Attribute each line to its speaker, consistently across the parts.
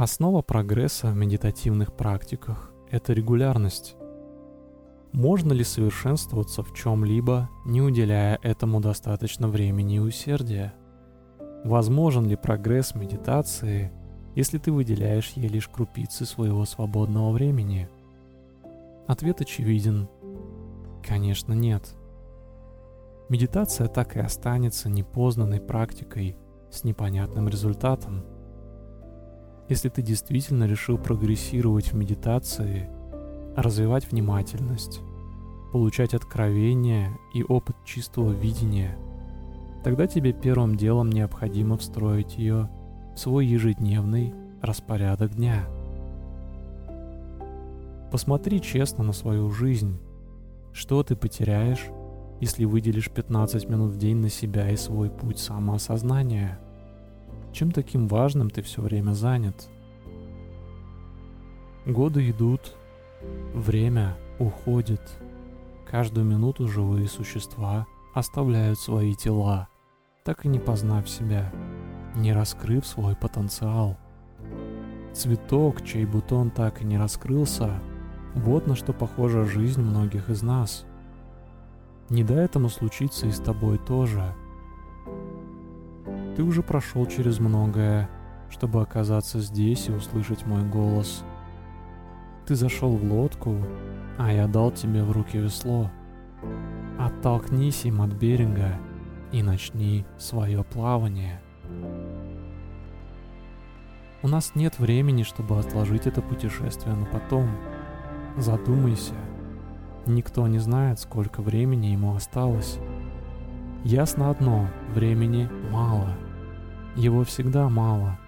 Speaker 1: Основа прогресса в медитативных практиках – это регулярность. Можно ли совершенствоваться в чем-либо, не уделяя этому достаточно времени и усердия? Возможен ли прогресс медитации, если ты выделяешь ей лишь крупицы своего свободного времени? Ответ очевиден. Конечно, нет. Медитация так и останется непознанной практикой с непонятным результатом. Если ты действительно решил прогрессировать в медитации, развивать внимательность, получать откровения и опыт чистого видения, тогда тебе первым делом необходимо встроить ее в свой ежедневный распорядок дня. Посмотри честно на свою жизнь. Что ты потеряешь, если выделишь 15 минут в день на себя и свой путь самоосознания? Чем таким важным ты все время занят? Годы идут, время уходит. Каждую минуту живые существа оставляют свои тела, так и не познав себя, не раскрыв свой потенциал. Цветок, чей бутон так и не раскрылся, вот на что похожа жизнь многих из нас. Не дай этому случиться и с тобой тоже. Ты уже прошел через многое, чтобы оказаться здесь и услышать мой голос. Ты зашел в лодку, а я дал тебе в руки весло. Оттолкнись им от берега и начни свое плавание. У нас нет времени, чтобы отложить это путешествие на потом. Задумайся. Никто не знает, сколько времени ему осталось. Ясно одно, времени мало. Его всегда мало.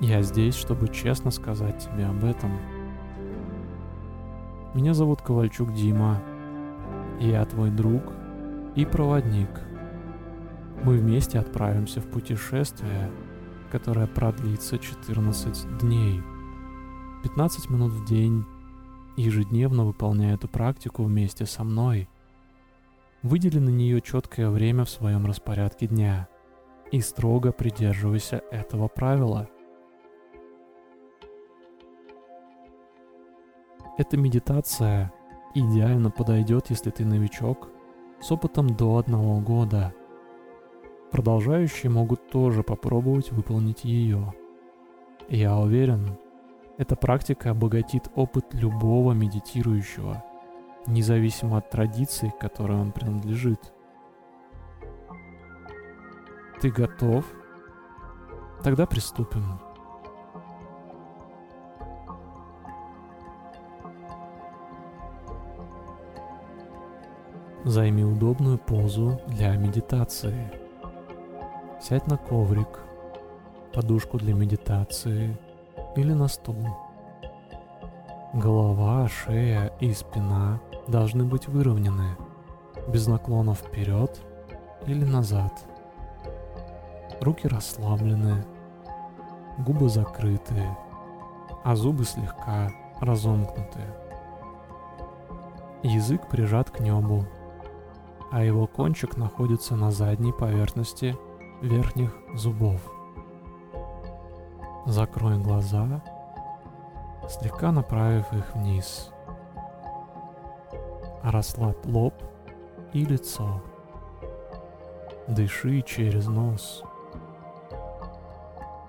Speaker 1: Я здесь, чтобы честно сказать тебе об этом. Меня зовут Ковальчук Дима. Я твой друг и проводник. Мы вместе отправимся в путешествие, которое продлится 14 дней. 15 минут в день ежедневно выполняя эту практику вместе со мной. Выдели на нее четкое время в своем распорядке дня и строго придерживайся этого правила. Эта медитация идеально подойдет, если ты новичок с опытом до одного года. Продолжающие могут тоже попробовать выполнить ее. Я уверен, эта практика обогатит опыт любого медитирующего, независимо от традиции, к которой он принадлежит. Ты готов? Тогда приступим. Займи удобную позу для медитации. Сядь на коврик, подушку для медитации – или на стул. Голова, шея и спина должны быть выровнены, без наклонов вперед или назад. Руки расслаблены, губы закрыты, а зубы слегка разомкнуты. Язык прижат к небу, а его кончик находится на задней поверхности верхних зубов. Закрой глаза, слегка направив их вниз. Расслабь лоб и лицо. Дыши через нос,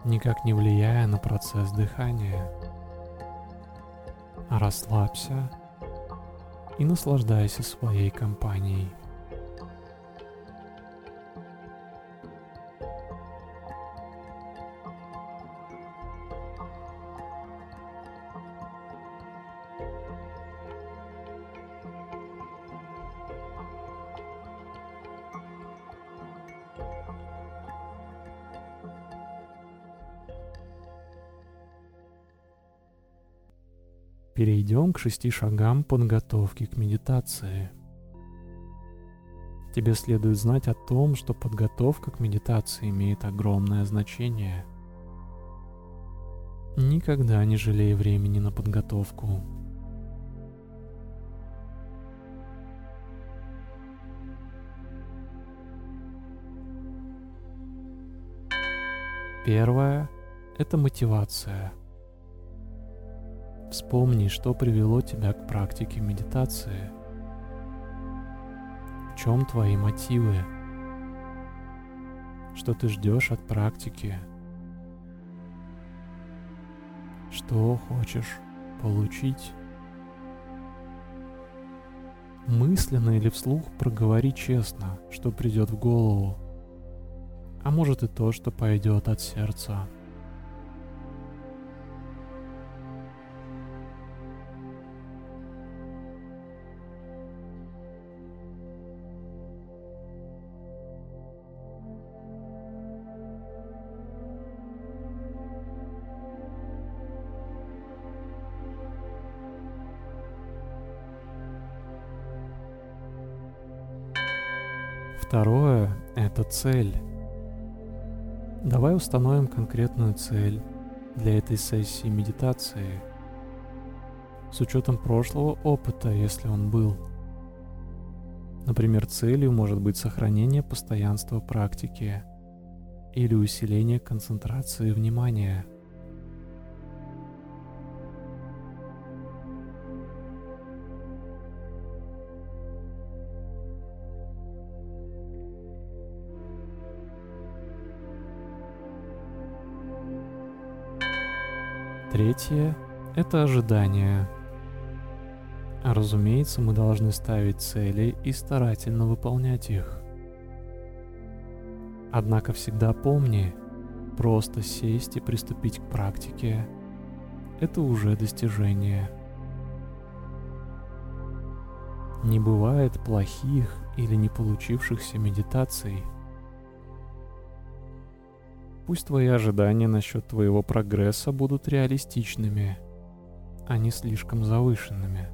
Speaker 1: никак не влияя на процесс дыхания. Расслабься и наслаждайся своей компанией. К шести шагам подготовки к медитации. Тебе следует знать о том, что подготовка к медитации имеет огромное значение. Никогда не жалей времени на подготовку. Первое — это мотивация. Вспомни, что привело тебя к практике медитации. В чем твои мотивы? Что ты ждешь от практики? Что хочешь получить? Мысленно или вслух проговори честно, что придет в голову, а может и то, что пойдет от сердца. Второе — это цель. Давай установим конкретную цель для этой сессии медитации с учетом прошлого опыта, если он был. Например, целью может быть сохранение постоянства практики или усиление концентрации внимания – Третье — это ожидание. Разумеется, мы должны ставить цели и старательно выполнять их. Однако всегда помни, просто сесть и приступить к практике — это уже достижение. Не бывает плохих или не получившихся медитаций — Пусть твои ожидания насчет твоего прогресса будут реалистичными, а не слишком завышенными.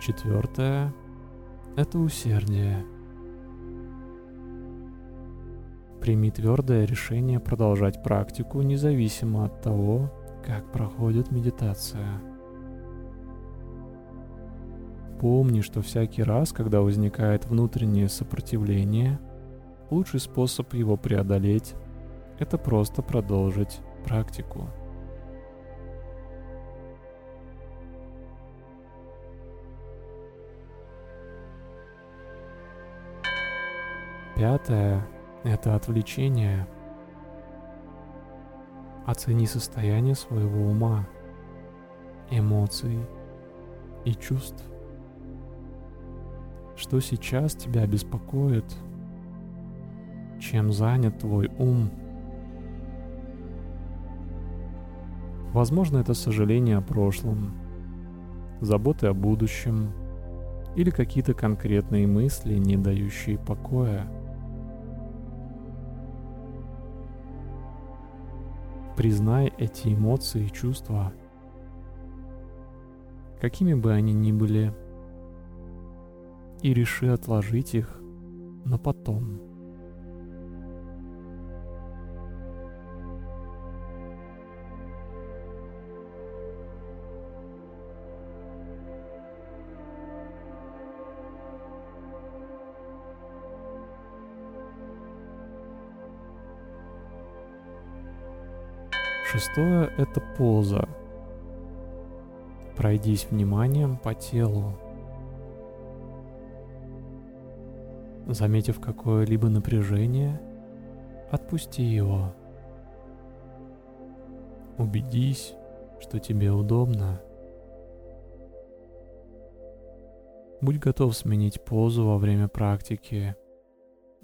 Speaker 1: Четвертое – это усердие. Прими твердое решение продолжать практику независимо от того, как проходит медитация – Помни, что всякий раз, когда возникает внутреннее сопротивление, лучший способ его преодолеть – это просто продолжить практику. Пятое – это отвлечение. Оцени состояние своего ума, эмоций и чувств. Что сейчас тебя беспокоит? Чем занят твой ум? Возможно, это сожаление о прошлом, заботы о будущем или какие-то конкретные мысли, не дающие покоя. Признай эти эмоции и чувства, какими бы они ни были – и реши отложить их на потом. Шестое — это поза. Пройдись вниманием по телу. Заметив какое-либо напряжение, отпусти его. Убедись, что тебе удобно. Будь готов сменить позу во время практики,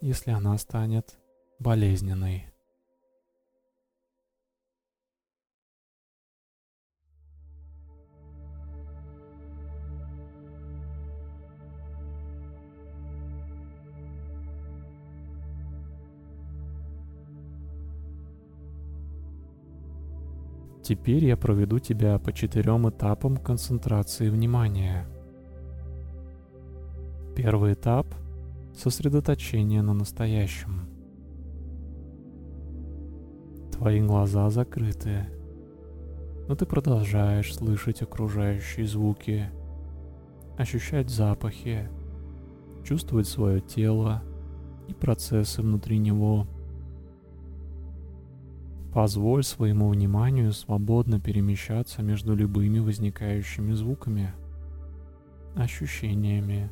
Speaker 1: если она станет болезненной. Теперь я проведу тебя по четырем этапам концентрации внимания. Первый этап — сосредоточение на настоящем. Твои глаза закрыты, но ты продолжаешь слышать окружающие звуки. ощущать запахи, чувствовать свое тело и процессы внутри него. Позволь своему вниманию свободно перемещаться между любыми возникающими звуками, ощущениями,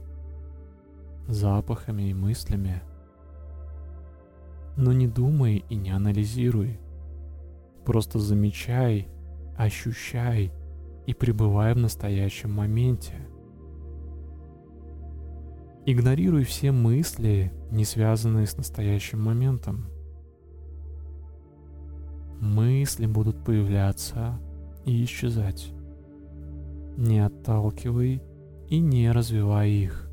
Speaker 1: запахами и мыслями. Но не думай и не анализируй. Просто замечай, ощущай и пребывай в настоящем моменте. Игнорируй все мысли, не связанные с настоящим моментом. Мысли будут появляться и исчезать. Не отталкивай и не развивай их.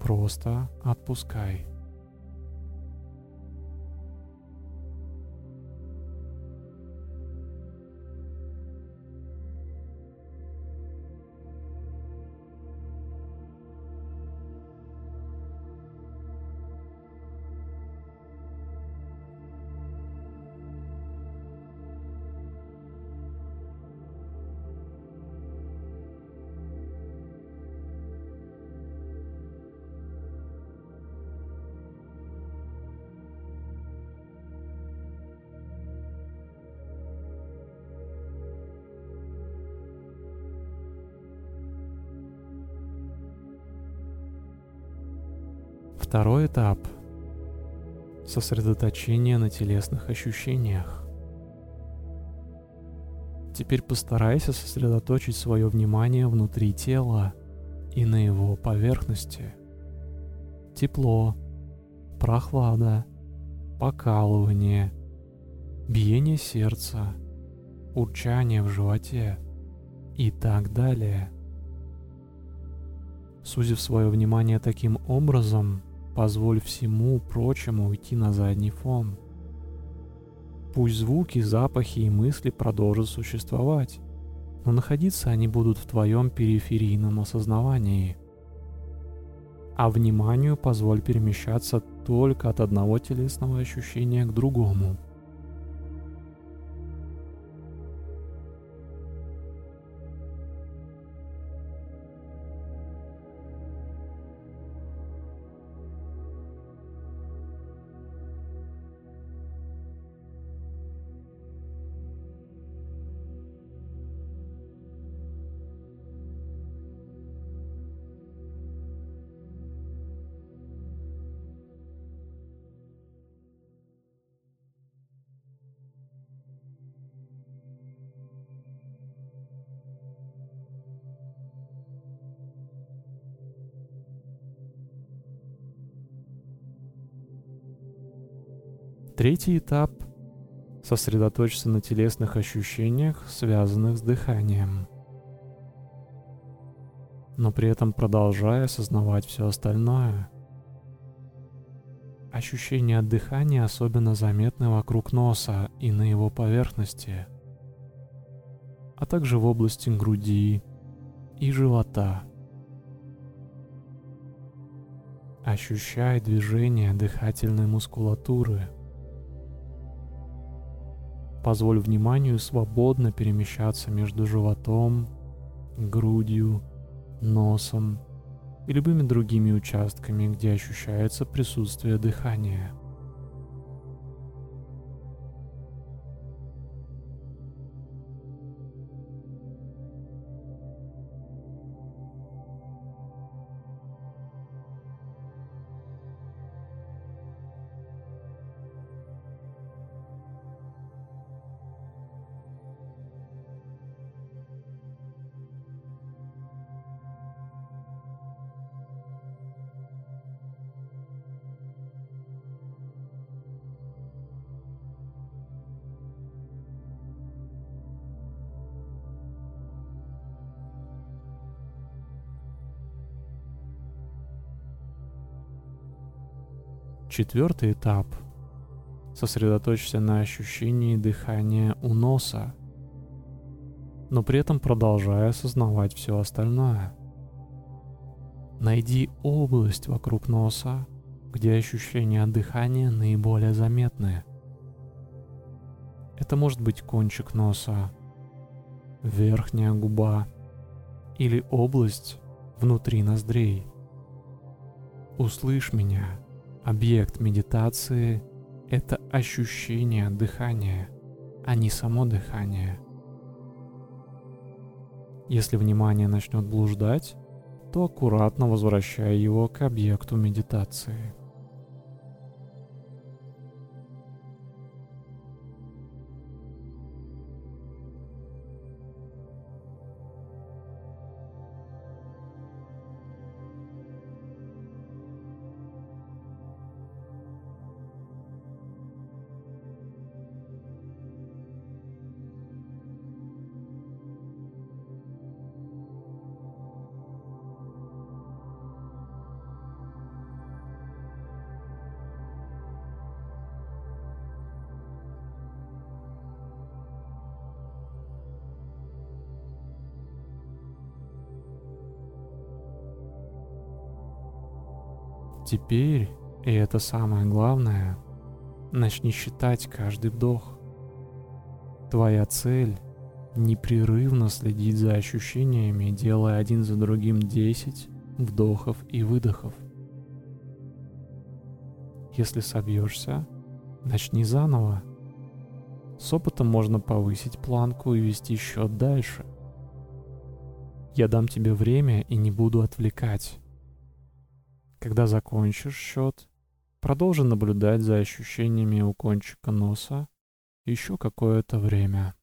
Speaker 1: Просто отпускай. Второй этап – сосредоточение на телесных ощущениях. Теперь постарайся сосредоточить свое внимание внутри тела и на его поверхности. Тепло, прохлада, покалывание, биение сердца, урчание в животе и так далее. Сузив свое внимание таким образом, Позволь всему прочему уйти на задний фон. Пусть звуки, запахи и мысли продолжат существовать, но находиться они будут в твоем периферийном осознавании. А вниманию позволь перемещаться только от одного телесного ощущения к другому – Третий этап — сосредоточиться на телесных ощущениях, связанных с дыханием. Но при этом продолжая осознавать все остальное. Ощущения от дыхания особенно заметны вокруг носа и на его поверхности, а также в области груди и живота. Ощущай движение дыхательной мускулатуры — Позволь вниманию свободно перемещаться между животом, грудью, носом и любыми другими участками, где ощущается присутствие дыхания. Четвертый этап. Сосредоточься на ощущении дыхания у носа, но при этом продолжая осознавать все остальное. Найди область вокруг носа, где ощущения дыхания наиболее заметны. Это может быть кончик носа, верхняя губа или область, внутри ноздрей. Услышь меня. Объект медитации — это ощущение дыхания, а не само дыхание. Если внимание начнет блуждать, то аккуратно возвращай его к объекту медитации. Теперь, и это самое главное, начни считать каждый вдох. Твоя цель — непрерывно следить за ощущениями, делая один за другим 10 вдохов и выдохов. Если собьешься, начни заново. С опытом можно повысить планку и вести счет дальше. Я дам тебе время и не буду отвлекать. Когда закончишь счет, продолжи наблюдать за ощущениями у кончика носа еще какое-то время.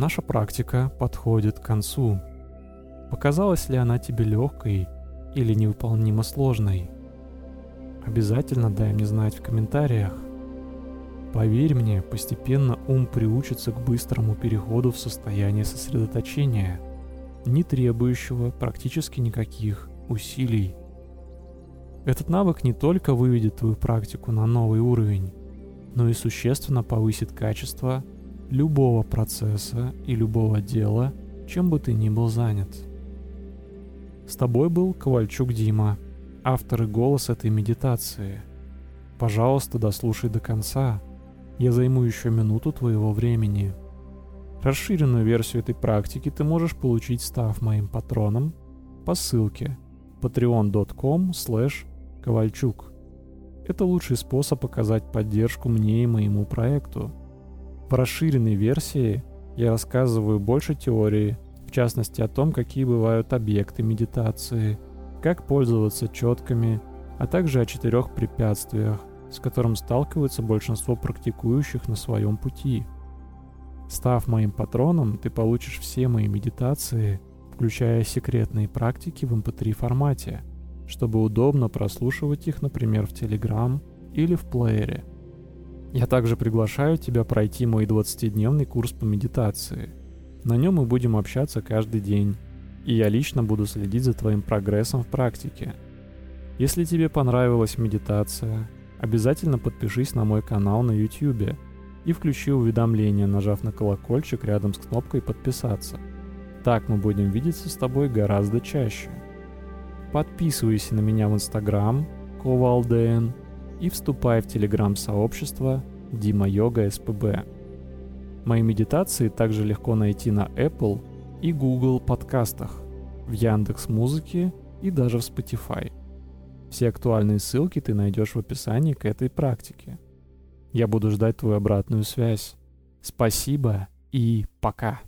Speaker 1: Наша практика подходит к концу. Показалась ли она тебе легкой или невыполнимо сложной? Обязательно дай мне знать в комментариях. Поверь мне, постепенно ум приучится к быстрому переходу в состояние сосредоточения, не требующего практически никаких усилий. Этот навык не только выведет твою практику на новый уровень, но и существенно повысит качество любого процесса и любого дела, чем бы ты ни был занят. С тобой был Ковальчук Дима, автор и голос этой медитации. Пожалуйста, дослушай до конца. Я займу еще минуту твоего времени. Расширенную версию этой практики ты можешь получить, став моим патроном по ссылке patreon.com ковальчук. Это лучший способ оказать поддержку мне и моему проекту – в расширенной версии я рассказываю больше теории, в частности о том, какие бывают объекты медитации, как пользоваться четками, а также о четырех препятствиях, с которым сталкивается большинство практикующих на своем пути. Став моим патроном, ты получишь все мои медитации, включая секретные практики в mp3 эм формате, чтобы удобно прослушивать их, например, в Telegram или в плеере. Я также приглашаю тебя пройти мой 20-дневный курс по медитации. На нем мы будем общаться каждый день, и я лично буду следить за твоим прогрессом в практике. Если тебе понравилась медитация, обязательно подпишись на мой канал на YouTube и включи уведомления, нажав на колокольчик рядом с кнопкой «Подписаться». Так мы будем видеться с тобой гораздо чаще. Подписывайся на меня в Instagram, ковалдн, и вступай в телеграм-сообщество Дима Йога СПБ. Мои медитации также легко найти на Apple и Google подкастах, в Яндекс Музыке и даже в Spotify. Все актуальные ссылки ты найдешь в описании к этой практике. Я буду ждать твою обратную связь. Спасибо и пока.